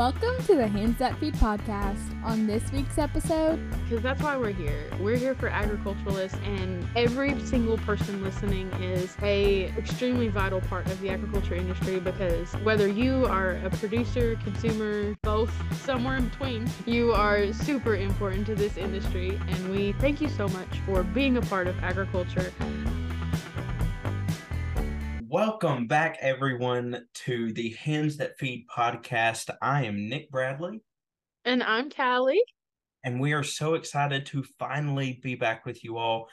Welcome to the Hands That Feed podcast. On this week's episode, because that's why we're here. We're here for agriculturalists, and every single person listening is a extremely vital part of the agriculture industry. Because whether you are a producer, consumer, both, somewhere in between, you are super important to this industry. And we thank you so much for being a part of agriculture. Welcome back, everyone, to the Hands That Feed podcast. I am Nic Bradley. And I'm Kallie. And we are so excited to finally be back with you all.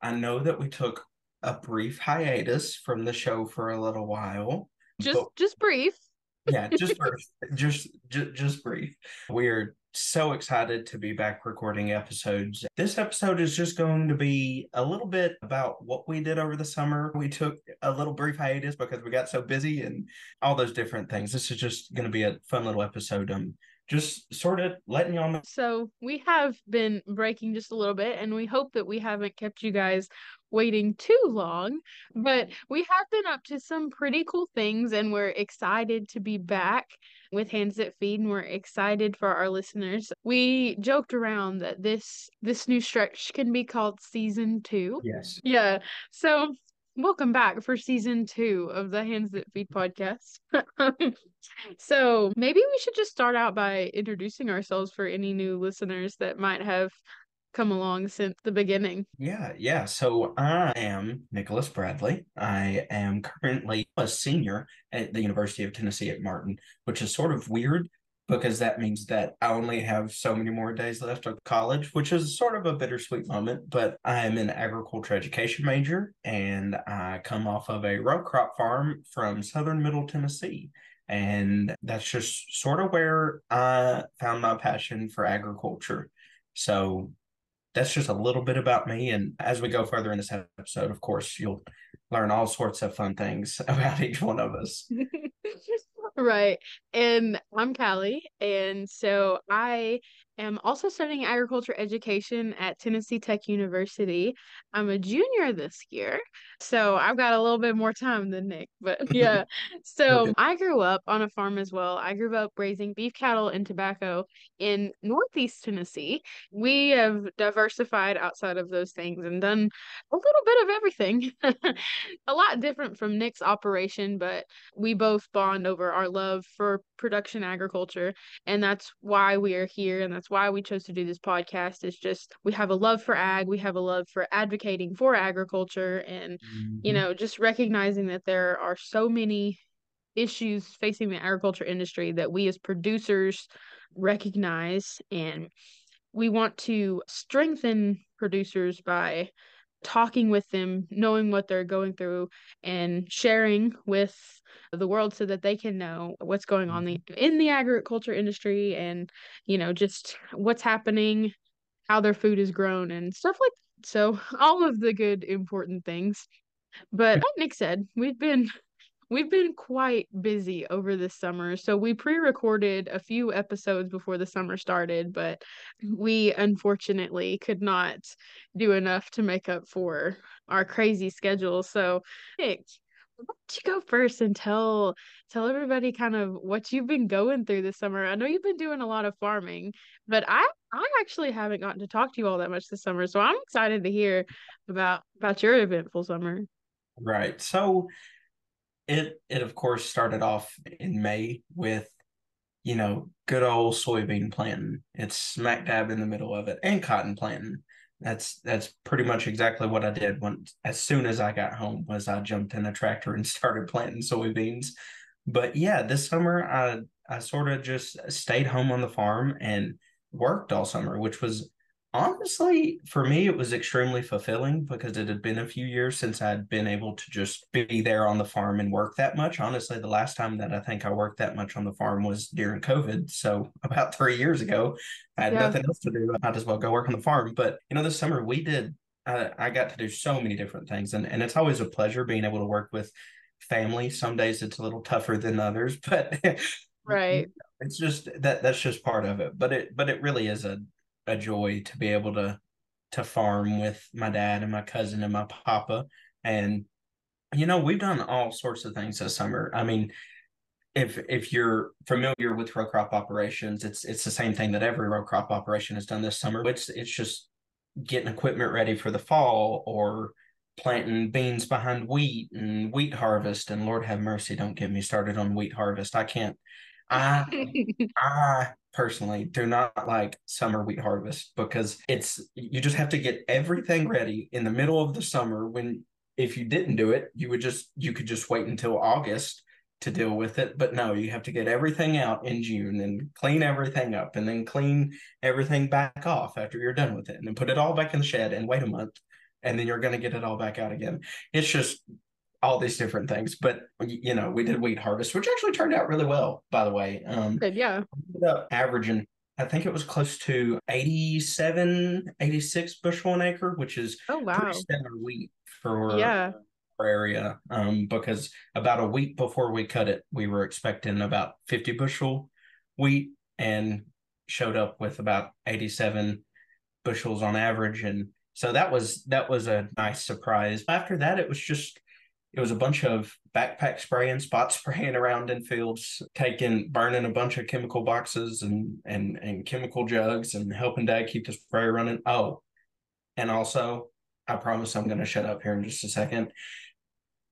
I know that we took a brief hiatus from the show for a little while. Just just brief. yeah, just brief. just, just just brief. We're so excited to be back recording episodes. This episode is just going to be a little bit about what we did over the summer. We took a little brief hiatus because we got so busy and all those different things. This is just going to be a fun little episode. Um, just sort of letting you all know. So we have been breaking just a little bit, and we hope that we haven't kept you guys waiting too long. But we have been up to some pretty cool things, and we're excited to be back with Hands That Feed, and we're excited for our listeners. We joked around that this this new stretch can be called season two. Yes. Yeah. So welcome back for season two of the Hands That Feed podcast. so maybe we should just start out by introducing ourselves for any new listeners that might have come along since the beginning. Yeah, yeah. So I am Nicholas Bradley. I am currently a senior at the University of Tennessee at Martin, which is sort of weird because that means that I only have so many more days left of college, which is sort of a bittersweet moment. But I am an agriculture education major and I come off of a row crop farm from southern middle Tennessee. And that's just sort of where I found my passion for agriculture. So that's just a little bit about me. And as we go further in this episode, of course, you'll learn all sorts of fun things about each one of us. right. And I'm Kallie. And so I am also studying agriculture education at Tennessee Tech University. I'm a junior this year, so I've got a little bit more time than Nic. But yeah, so okay. I grew up on a farm as well. I grew up raising beef cattle and tobacco in Northeast Tennessee. We have diversified outside of those things and done a little bit of everything. a lot different from Nic's operation, but we both bond over our love for production agriculture. And that's why we are here. And that's why we chose to do this podcast is just we have a love for ag. We have a love for advocating for agriculture and, mm-hmm. you know, just recognizing that there are so many issues facing the agriculture industry that we as producers recognize and we want to strengthen producers by talking with them, knowing what they're going through, and sharing with the world so that they can know what's going on the, mm-hmm. in the agriculture industry and, you know, just what's happening, how their food is grown, and stuff like that. So, all of the good, important things. But like Nic said, we've been We've been quite busy over this summer. So we pre recorded a few episodes before the summer started, but we unfortunately could not do enough to make up for our crazy schedule. So, Nic, why don't you go first and tell tell everybody kind of what you've been going through this summer? I know you've been doing a lot of farming, but I I actually haven't gotten to talk to you all that much this summer. So I'm excited to hear about about your eventful summer. Right. So it it of course started off in May with you know good old soybean planting. It's smack dab in the middle of it, and cotton planting. That's that's pretty much exactly what I did when as soon as I got home was I jumped in a tractor and started planting soybeans. But yeah, this summer I I sort of just stayed home on the farm and worked all summer, which was honestly, for me, it was extremely fulfilling because it had been a few years since I'd been able to just be there on the farm and work that much. Honestly, the last time that I think I worked that much on the farm was during COVID. So about three years ago, I had yeah. nothing else to do. I might as well go work on the farm. But, you know, this summer we did, I, I got to do so many different things. And, and it's always a pleasure being able to work with family. Some days it's a little tougher than others, but right it's just that that's just part of it but it but it really is a a joy to be able to to farm with my dad and my cousin and my papa and you know we've done all sorts of things this summer i mean if if you're familiar with row crop operations, it's it's the same thing that every row crop operation has done this summer. It's it's just getting equipment ready for the fall or planting beans behind wheat and wheat harvest. And Lord have mercy, don't get me started on wheat harvest. I can't. I I personally do not like summer wheat harvest because it's you just have to get everything ready in the middle of the summer when if you didn't do it, you would just you could just wait until August to deal with it. But no, you have to get everything out in June and clean everything up and then clean everything back off after you're done with it and then put it all back in the shed and wait a month and then you're going to get it all back out again. It's just all these different things. But you know, we did wheat harvest, which actually turned out really well, by the way. Um, Good, yeah. Averaging, I think it was close to 87, 86 bushel an acre, which is oh wow pretty standard wheat for yeah our area. Um, because about a week before we cut it, we were expecting about 50 bushel wheat and showed up with about 87 bushels on average and so that was that was a nice surprise after that it was just it was a bunch of backpack spraying, spot spraying around in fields, taking burning a bunch of chemical boxes and and and chemical jugs and helping dad keep the sprayer running. Oh, and also I promise I'm gonna shut up here in just a second.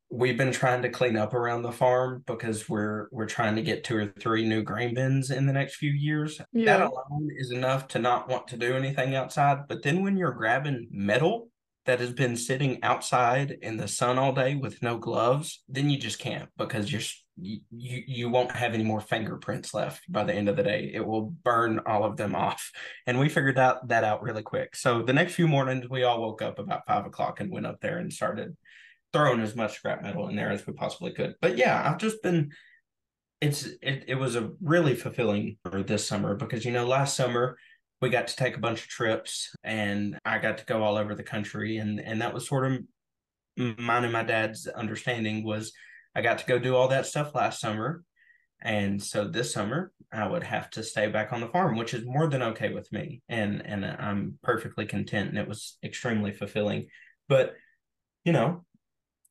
We've been trying to clean up around the farm because we're we're trying to get two or three new grain bins in the next few years. Yeah. That alone is enough to not want to do anything outside. But then when you're grabbing metal that has been sitting outside in the sun all day with no gloves, then you just can't because you're you you won't have any more fingerprints left by the end of the day. It will burn all of them off, and we figured out that out really quick. So the next few mornings, we all woke up about five o'clock and went up there and started throwing as much scrap metal in there as we possibly could. But yeah, I've just been. It's it, it was a really fulfilling for this summer because you know last summer we got to take a bunch of trips and I got to go all over the country. And and that was sort of mine and my dad's understanding was I got to go do all that stuff last summer. And so this summer I would have to stay back on the farm which is more than okay with me. And and I'm perfectly content and it was extremely fulfilling. But you know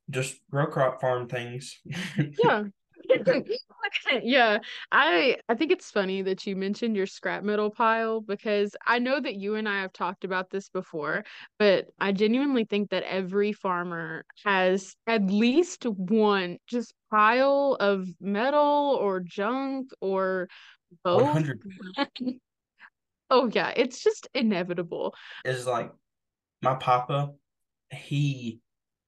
just row crop farm things. Yeah yeah i i think it's funny that you mentioned your scrap metal pile because i know that you and i have talked about this before but i genuinely think that every farmer has at least one just pile of metal or junk or both. Oh yeah it's just inevitable. Is like my papa he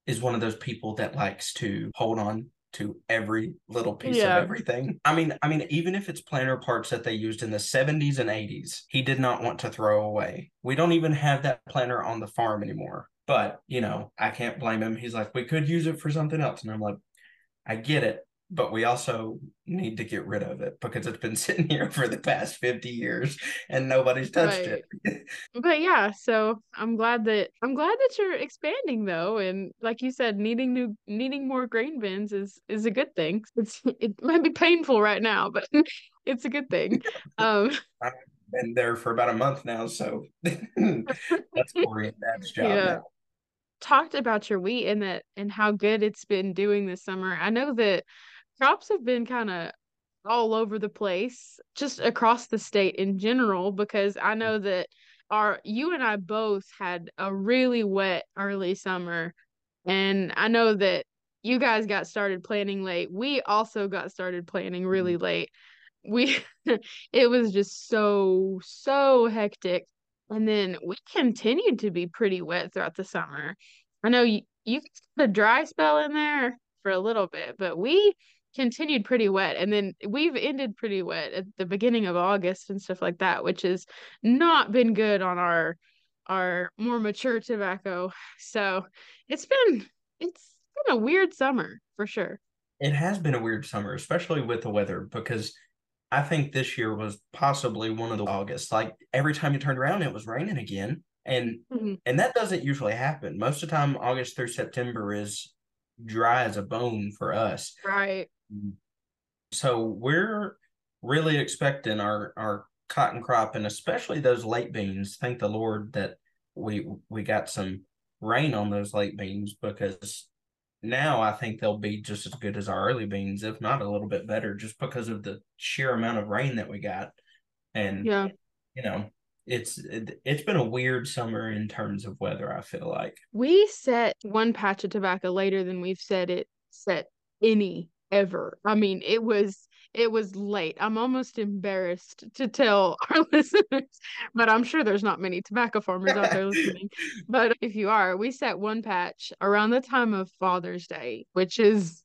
is one of those people that likes to hold on to every little piece Yeah. of everything. I mean, I mean, even if it's planter parts that they used in the 70s and 80s, he did not want to throw away. We don't even have that planter on the farm anymore. But, you know, I can't blame him. He's like, we could use it for something else. And I'm like, I get it, but we also need to get rid of it because it's been sitting here for the past 50 years and nobody's touched Right. it. but yeah so i'm glad that i'm glad that you're expanding though and like you said needing new needing more grain bins is is a good thing it's it might be painful right now but it's a good thing um Been there for about a month now, so that's Corey and Dad's job Yeah. now. talked about your wheat and that and how good it's been doing this summer i know that crops have been kind of all over the place just across the state in general because i mm-hmm. know that our you and i both had a really wet early summer. And i know that you guys got started planning late. We also got started planning really mm-hmm. late. We it was just so so hectic. And then we continued to be pretty wet throughout the summer. I know you you got a dry spell in there for a little bit but we continued pretty wet and then we've ended pretty wet at the beginning of August and stuff like that which has not been good on our our more mature tobacco so it's been it's been a weird summer for sure It has been a weird summer, especially with the weather, because I think this year was possibly one of the August. Like every time you turned around, it was raining again. And Mhm. and that doesn't usually happen. Most of the time, August through September is dry as a bone for us. right Mm-hmm. So we're really expecting our our cotton crop and especially those late beans. Thank the Lord that we we got some rain on those late beans because now I think they'll be just as good as our early beans, if not a little bit better, just because of the sheer amount of rain that we got. And Yeah. you know, it's it, it's been a weird summer in terms of weather. I feel like We set one patch of tobacco later than we've set it set any ever. I mean, it was it was late. I'm almost embarrassed to tell our listeners, but I'm sure there's not many tobacco farmers out there listening. But if you are, we set one patch around the time of Father's Day, which is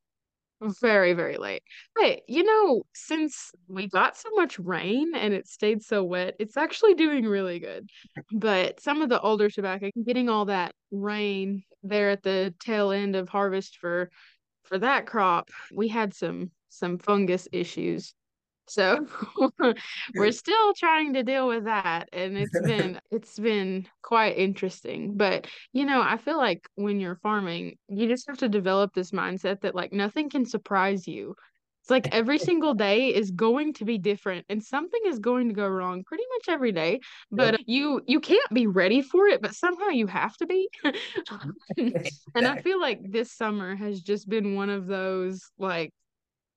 very, very late. But you know, since we got so much rain and it stayed so wet, it's actually doing really good. But some of the older tobacco, getting all that rain there at the tail end of harvest for for that crop, we had some some fungus issues. So we're still trying to deal with that and it's been it's been quite interesting. But you know, I feel like when you're farming, you just have to develop this mindset that like nothing can surprise you. It's like every single day is going to be different and something is going to go wrong pretty much every day, but you you can't be ready for it, but somehow you have to be. And I feel like this summer has just been one of those like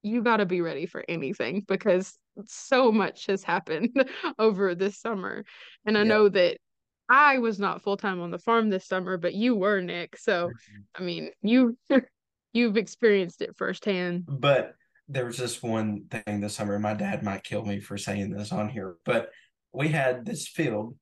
you got to be ready for anything because so much has happened over this summer. And I Yep. know that I was not full time on the farm this summer, but you were, Nic. So, mm-hmm. I mean, you you've experienced it firsthand. But there was this one thing this summer. My dad might kill me for saying this on here, but we had this field,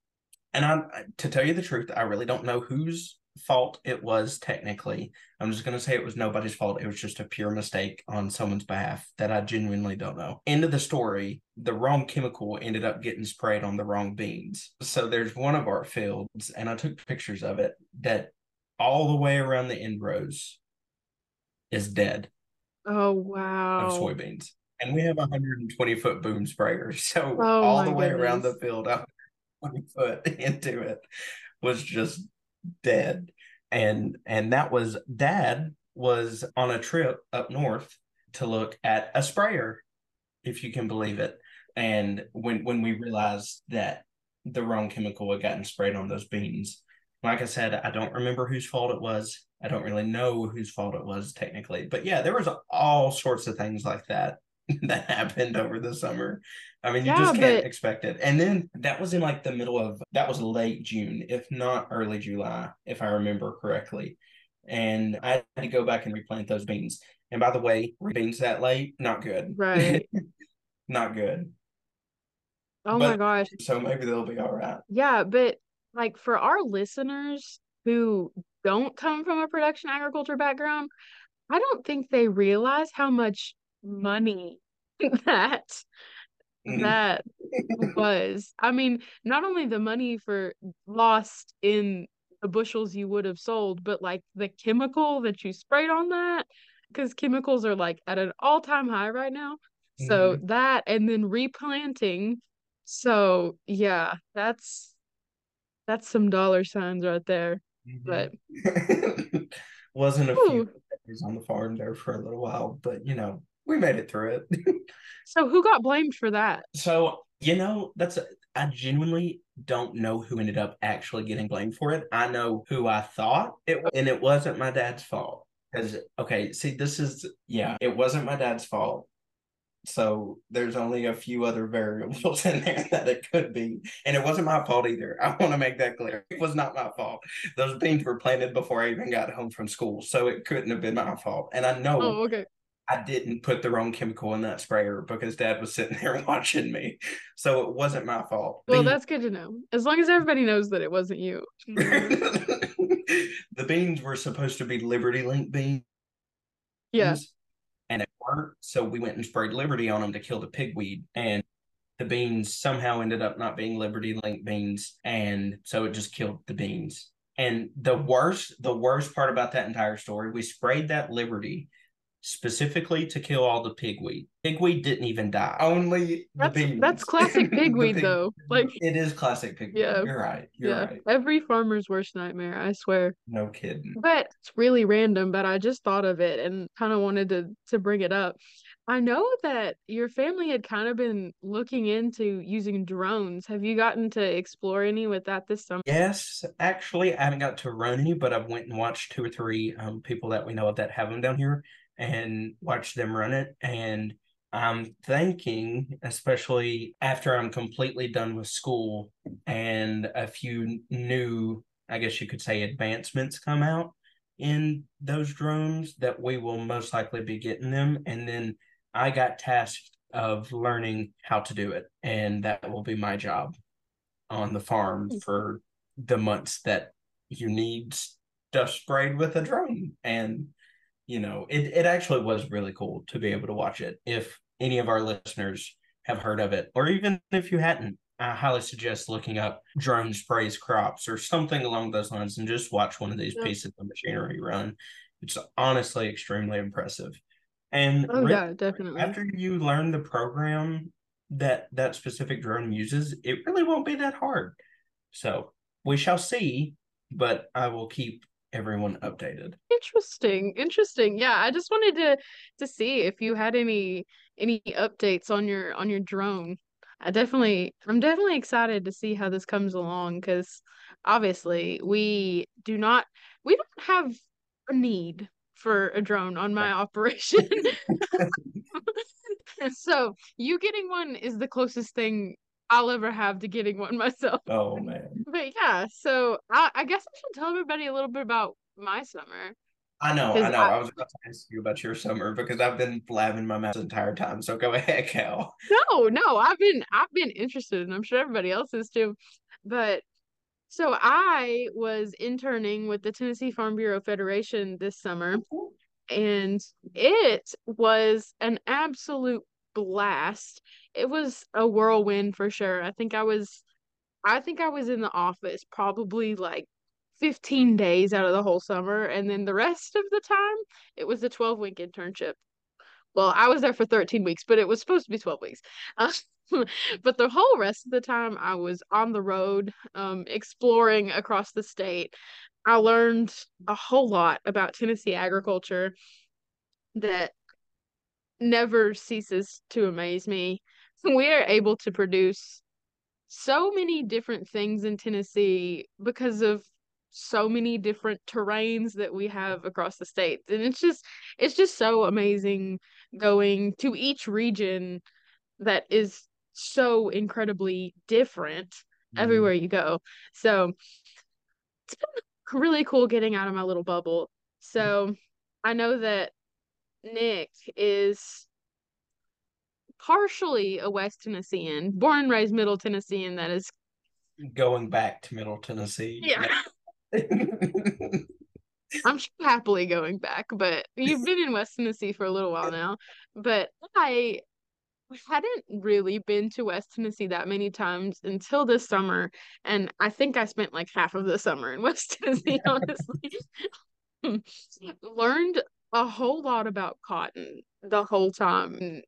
and I, to tell you the truth, I really don't know whose fault it was technically. I'm just gonna say it was nobody's fault. It was just a pure mistake on someone's behalf that I genuinely don't know. End of the story. The wrong chemical ended up getting sprayed on the wrong beans. So there's one of our fields, and I took pictures of it that all the way around the end rows is dead Oh, of wow. soybeans. And we have a 120 foot boom sprayer. So Oh all the way around the field, up 20 foot into it was just dead. And and that was dad was on a trip up north to look at a sprayer, if you can believe it. And when when we realized that the wrong chemical had gotten sprayed on those beans, like I said, I don't remember whose fault it was. I don't really know whose fault it was technically, but yeah, there was all sorts of things like that that happened over the summer. I mean, you Yeah, just can't but expect it. And then that was in like the middle of that was late June, if not early July, if I remember correctly. And I had to go back and replant those beans. And by the way, beans that late, not good. right. not good. Oh my gosh. so maybe they'll be all right. Yeah, but like for our listeners who don't come from a production agriculture background, I don't think they realize how much money that Mhm. that was. I mean, not only the money for lost in the bushels you would have sold, but like the chemical that you sprayed on that, because chemicals are like at an all-time high right now. So Mhm. that and then replanting. So yeah, that's that's some dollar signs right there. But Mhm. Wasn't a few ooh, days on the farm there for a little while, but you know, we made it through it. so who got blamed for that? So, you know, that's I genuinely don't know who ended up actually getting blamed for it. I know who I thought it was, and it wasn't my dad's fault. Because okay, see, this is yeah, it wasn't my dad's fault. So there's only a few other variables in there that it could be. And it wasn't my fault either. I want to make that clear. It was not my fault. Those beans were planted before I even got home from school. So it couldn't have been my fault. And I know Oh, okay. I didn't put the wrong chemical in that sprayer because dad was sitting there watching me. So it wasn't my fault. Well, The- that's good to know. As long as everybody knows that it wasn't you. the beans were supposed to be Liberty Link beans. Yeah. And it weren't. So we went and sprayed Liberty on them to kill the pigweed. And the beans somehow ended up not being Liberty Link beans. And so it just killed the beans. And the worst, the worst part about that entire story, we sprayed that Liberty specifically to kill all the pigweed. Pigweed didn't even die. Only That's beans. that's classic pigweed pig- though. Like It is classic pigweed. Yeah. You're right. You're yeah, right. every farmer's worst nightmare, I swear. No kidding. But it's really random, but I just thought of it and kind of wanted to to bring it up. I know that your family had kind of been looking into using drones. Have you gotten to explore any with that this summer? Yes, actually, I haven't got to run any, but I've went and watched two or three um, people that we know of that have them down here and watch them run it. And I'm thinking, especially after I'm completely done with school and a few new, I guess you could say, advancements come out in those drones, that we will most likely be getting them. And then I got tasked of learning how to do it, and that will be my job on the farm hmm. for the months that you need stuff sprayed with a drone. And you know, it it actually was really cool to be able to watch it. If any of our listeners have heard of it, or even if you hadn't, I highly suggest looking up drone sprays crops or something along those lines and just watch one of these yeah. pieces of machinery run. It's honestly extremely impressive. And oh yeah, definitely. After you learn the program that that specific drone uses, it really won't be that hard. So we shall see, but I will keep everyone updated. Interesting. Interesting. Yeah, I just wanted to to see if you had any any updates on your on your drone. I definitely I'm definitely excited to see how this comes along cuz obviously we do not we don't have a need for a drone on my operation. so you getting one is the closest thing I'll ever have to getting one myself. Oh man. But yeah, so I, I guess I should tell everybody a little bit about my summer. I know, I know. I, I, was about to ask you about your summer because I've been blabbing my mouth the entire time. So go ahead, Cal. No, no, I've been I've been interested, and I'm sure everybody else is too. But so I was interning with the Tennessee Farm Bureau Federation this summer, oh, and it was an absolute blast. It was a whirlwind for sure. I think I was I think I was in the office probably like 15 days out of the whole summer and then the rest of the time it was a 12 week internship. Well, I was there for 13 weeks, but it was supposed to be 12 weeks. Uh, but the whole rest of the time I was on the road, um, exploring across the state. I learned a whole lot about Tennessee agriculture that never ceases to amaze me. We are able to produce so many different things in Tennessee because of so many different terrains that we have across the state. And it's just it's just so amazing going to each region that is so incredibly different mm-hmm. everywhere you go. So it's been really cool getting out of my little bubble. So I know that Nic is partially a West Tennessean, born and raised Middle Tennessean. That is going back to Middle Tennessee. Yeah. I'm happily going back, but you've been in West Tennessee for a little while now. But I hadn't really been to West Tennessee that many times until this summer. And I think I spent like half of the summer in West Tennessee, honestly. Learned a whole lot about cotton the whole time. And,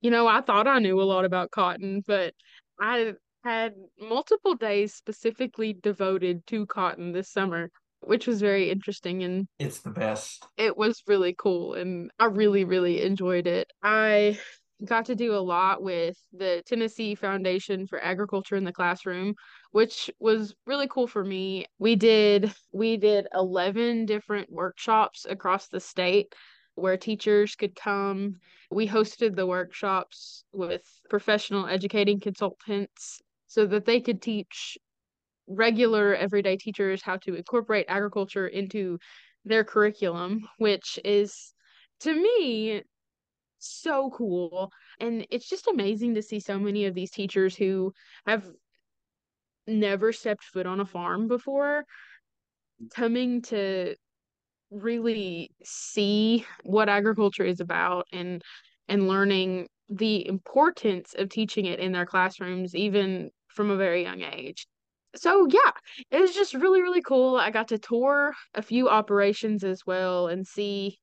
you know, I thought I knew a lot about cotton, but I had multiple days specifically devoted to cotton this summer which was very interesting and it's the best. It was really cool and I really really enjoyed it. I got to do a lot with the Tennessee Foundation for Agriculture in the Classroom, which was really cool for me. We did we did 11 different workshops across the state where teachers could come. We hosted the workshops with professional educating consultants so that they could teach regular everyday teachers how to incorporate agriculture into their curriculum, which is to me so cool. And it's just amazing to see so many of these teachers who have never stepped foot on a farm before coming to really see what agriculture is about and and learning the importance of teaching it in their classrooms even from a very young age. So yeah, it was just really really cool. I got to tour a few operations as well and see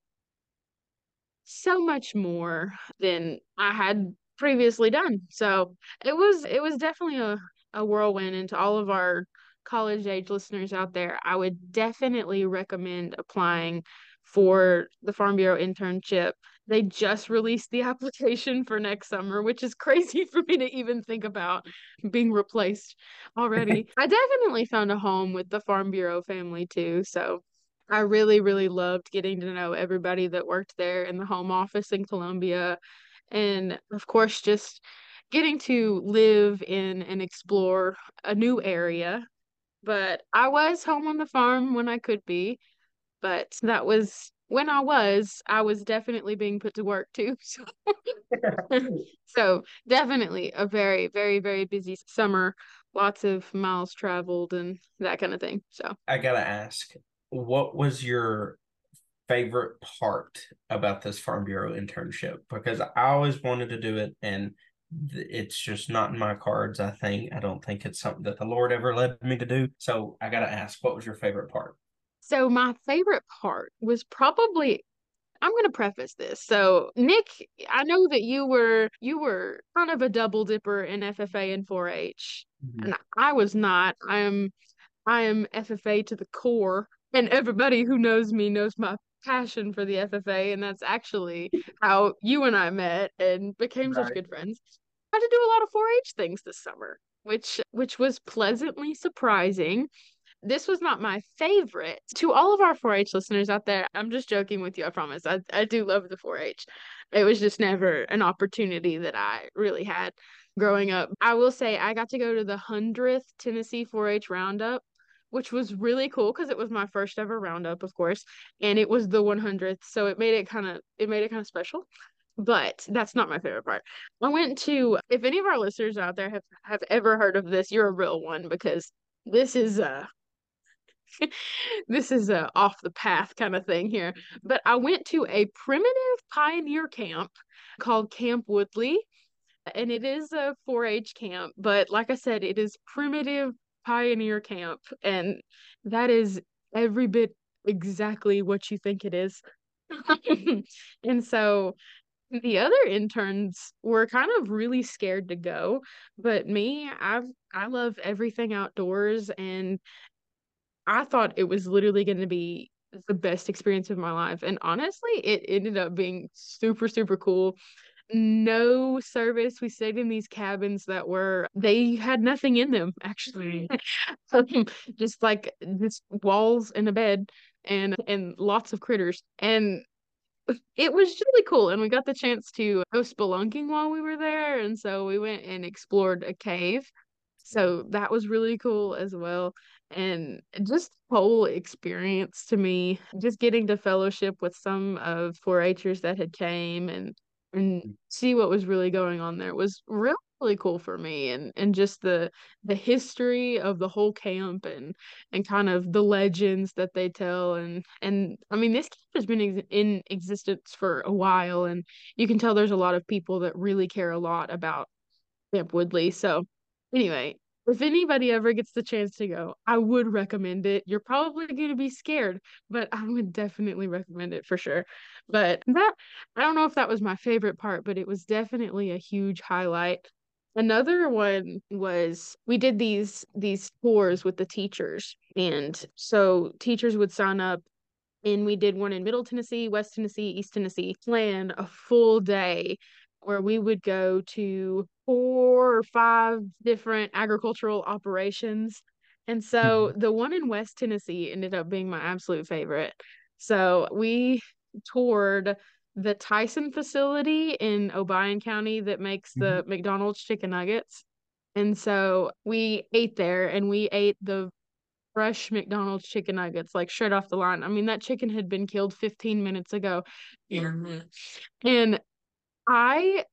so much more than I had previously done. So it was it was definitely a, a whirlwind into all of our college age listeners out there. I would definitely recommend applying for the Farm Bureau internship. they just released the application for next summer, which is crazy for me to even think about being replaced already. I definitely found a home with the Farm Bureau family too. So I really, really loved getting to know everybody that worked there in the home office in Columbia. And of course, just getting to live in and explore a new area. But I was home on the farm when I could be, but that was when I was, I was definitely being put to work too. So, so definitely a very, very, very busy summer. Lots of miles traveled and that kind of thing. So I gotta ask, what was your favorite part about this Farm Bureau internship? Because I always wanted to do it and it's just not in my cards. I think I don't think it's something that the Lord ever led me to do. So I gotta ask, what was your favorite part? So my favorite part was probably I'm going to preface this. So, Nic, I know that you were you were kind of a double dipper in FFA and 4-H, mm-hmm. and I was not. I am I am FFA to the core, and everybody who knows me knows my passion for the FFA, and that's actually how you and I met and became right. such good friends. Had to do a lot of 4-H things this summer, which which was pleasantly surprising this was not my favorite. To all of our 4 H listeners out there, I'm just joking with you, I promise. I, I do love the 4 H. It was just never an opportunity that I really had growing up. I will say I got to go to the 100th Tennessee 4 H Roundup, which was really cool because it was my first ever roundup, of course, and it was the 100th. So it made it kind of, it made it kind of special but that's not my favorite part. I went to if any of our listeners out there have have ever heard of this, you're a real one because this is uh this is a off the path kind of thing here. But I went to a primitive pioneer camp called Camp Woodley, and it is a 4-H camp. But like I said, it is primitive pioneer camp, and that is every bit exactly what you think it is. and so the other interns were kind of really scared to go but me i i love everything outdoors and I thought it was literally going to be the best experience of my life. And honestly, it ended up being super, super cool. No service. We stayed in these cabins that were, they had nothing in them, actually. um, just like just walls and a bed and and lots of critters. And it was really cool. And we got the chance to go spelunking while we were there. And so we went and explored a cave. So that was really cool as well and just whole experience to me just getting to fellowship with some of 4-hers that had came and and mm. see what was really going on there was really really cool for me and and just the the history of the whole camp and and kind of the legends that they tell and and I mean this camp has been ex- in existence for a while and you can tell there's a lot of people that really care a lot about Camp Woodley so anyway if anybody ever gets the chance to go, I would recommend it. You're probably going to be scared, but I would definitely recommend it for sure. But that, I don't know if that was my favorite part, but it was definitely a huge highlight. Another one was we did these these tours with the teachers and so teachers would sign up and we did one in Middle Tennessee, West Tennessee, East Tennessee, plan a full day where we would go to four or five different agricultural operations. And so mm-hmm. the one in West Tennessee ended up being my absolute favorite. So we toured the Tyson facility in Obion County that makes the mm-hmm. McDonald's chicken nuggets. And so we ate there and we ate the fresh McDonald's chicken nuggets, like straight off the line. I mean, that chicken had been killed 15 minutes ago. Mm-hmm. And I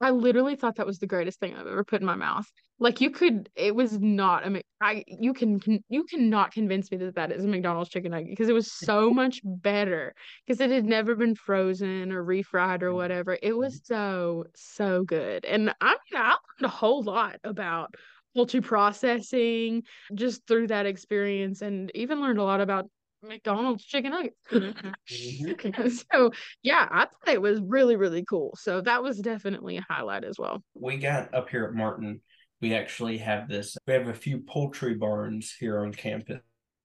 I literally thought that was the greatest thing I've ever put in my mouth. Like you could, it was not a. I you can, can you cannot convince me that that is a McDonald's chicken nugget because it was so much better because it had never been frozen or refried or whatever. It was so so good, and I mean I learned a whole lot about poultry processing just through that experience, and even learned a lot about McDonald's chicken nuggets. mm-hmm. so yeah, I thought it was really, really cool. So that was definitely a highlight as well. We got up here at Martin, we actually have this we have a few poultry barns here on campus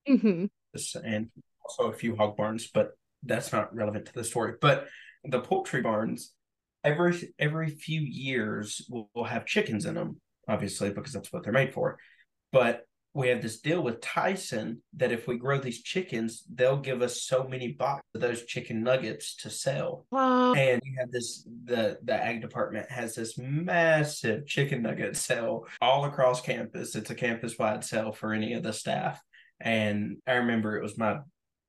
mm-hmm. and also a few hog barns, but that's not relevant to the story. But the poultry barns, every every few years we'll, we'll have chickens in them, obviously because that's what they're made for. But we have this deal with Tyson that if we grow these chickens, they'll give us so many boxes of those chicken nuggets to sell. Wow. And you have this the the ag department has this massive chicken nugget sale all across campus. It's a campus wide sale for any of the staff. And I remember it was my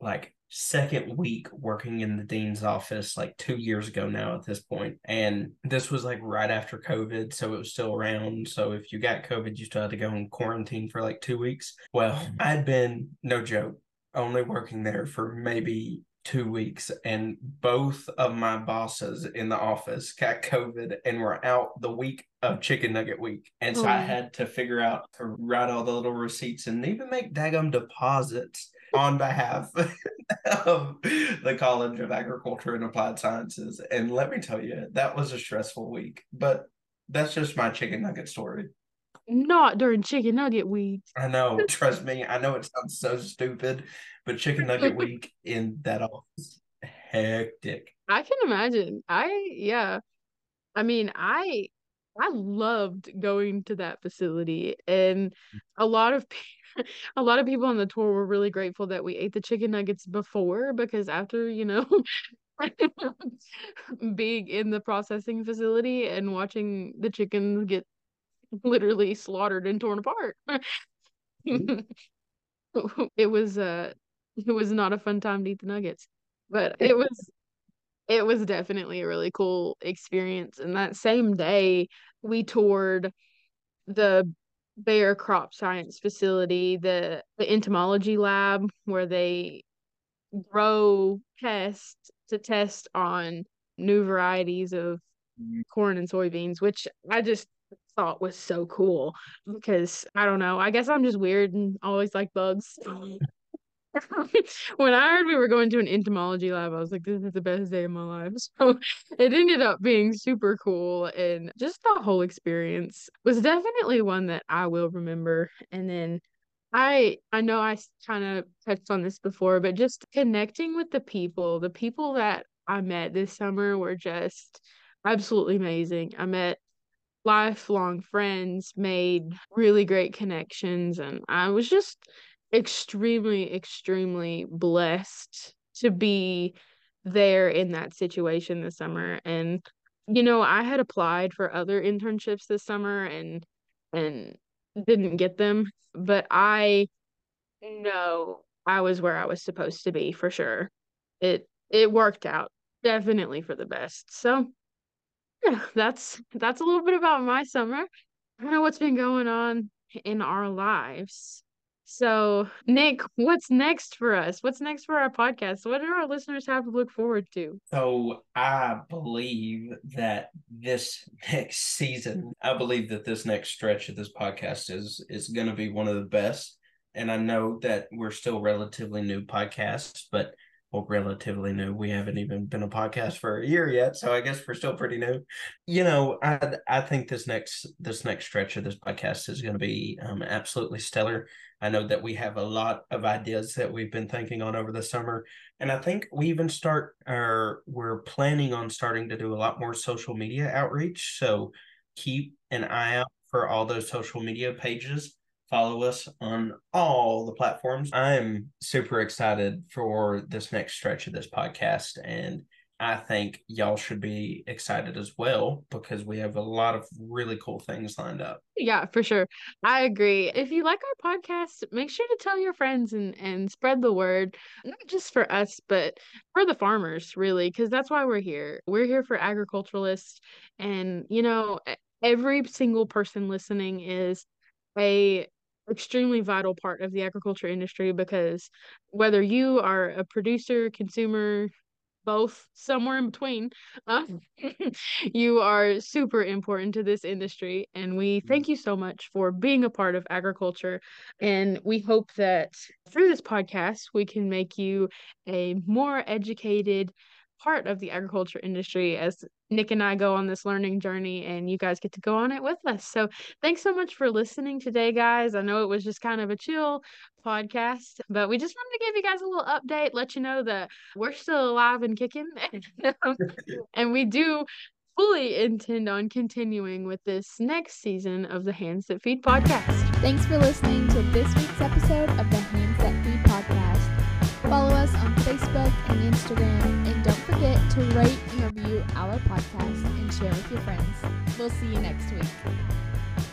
like second week working in the dean's office like two years ago now at this point and this was like right after covid so it was still around. So if you got covid you still had to go in quarantine for like two weeks. Well mm. i'd been no joke only working there for maybe two weeks and both of my bosses in the office got covid and were out the week of chicken nugget week. And so oh. i had to figure out to write all the little receipts and even make daggum deposits on behalf of the College of Agriculture and Applied Sciences. And let me tell you, that was a stressful week. But that's just my chicken nugget story. Not during chicken nugget week. I know. Trust me. I know it sounds so stupid, but chicken nugget week in that office hectic. I can imagine. I yeah. I mean, I I loved going to that facility and a lot of people a lot of people on the tour were really grateful that we ate the chicken nuggets before because after, you know, being in the processing facility and watching the chickens get literally slaughtered and torn apart. Mm-hmm. it was uh it was not a fun time to eat the nuggets. But it was it was definitely a really cool experience. And that same day we toured the Bayer Crop Science Facility, the, the entomology lab where they grow pests to test on new varieties of mm-hmm. corn and soybeans, which I just thought was so cool because I don't know. I guess I'm just weird and always like bugs. when I heard we were going to an entomology lab, I was like, this is the best day of my life. So it ended up being super cool. And just the whole experience was definitely one that I will remember. And then I I know I kind of touched on this before, but just connecting with the people, the people that I met this summer were just absolutely amazing. I met lifelong friends, made really great connections, and I was just extremely, extremely blessed to be there in that situation this summer. And, you know, I had applied for other internships this summer and and didn't get them, but I know I was where I was supposed to be for sure. It it worked out definitely for the best. So yeah, that's that's a little bit about my summer. I don't know what's been going on in our lives. So, Nic, what's next for us? What's next for our podcast? What do our listeners have to look forward to? So, I believe that this next season, I believe that this next stretch of this podcast is is going to be one of the best. And I know that we're still relatively new podcasts, but well, relatively new. We haven't even been a podcast for a year yet, so I guess we're still pretty new. You know, I I think this next this next stretch of this podcast is going to be um, absolutely stellar. I know that we have a lot of ideas that we've been thinking on over the summer, and I think we even start or we're planning on starting to do a lot more social media outreach. So keep an eye out for all those social media pages follow us on all the platforms. I'm super excited for this next stretch of this podcast. And I think y'all should be excited as well because we have a lot of really cool things lined up. Yeah, for sure. I agree. If you like our podcast, make sure to tell your friends and and spread the word, not just for us, but for the farmers, really, because that's why we're here. We're here for agriculturalists and, you know, every single person listening is a extremely vital part of the agriculture industry because whether you are a producer, consumer, both somewhere in between, uh, you are super important to this industry. And we mm-hmm. thank you so much for being a part of agriculture. And we hope that through this podcast, we can make you a more educated, part of the agriculture industry as Nic and I go on this learning journey and you guys get to go on it with us. So thanks so much for listening today, guys. I know it was just kind of a chill podcast. But we just wanted to give you guys a little update, let you know that we're still alive and kicking. and we do fully intend on continuing with this next season of the Hands That Feed podcast. Thanks for listening to this week's episode of the Hands That Feed podcast. Follow us on Facebook and Instagram, and don't to rate and review our podcast and share with your friends. We'll see you next week.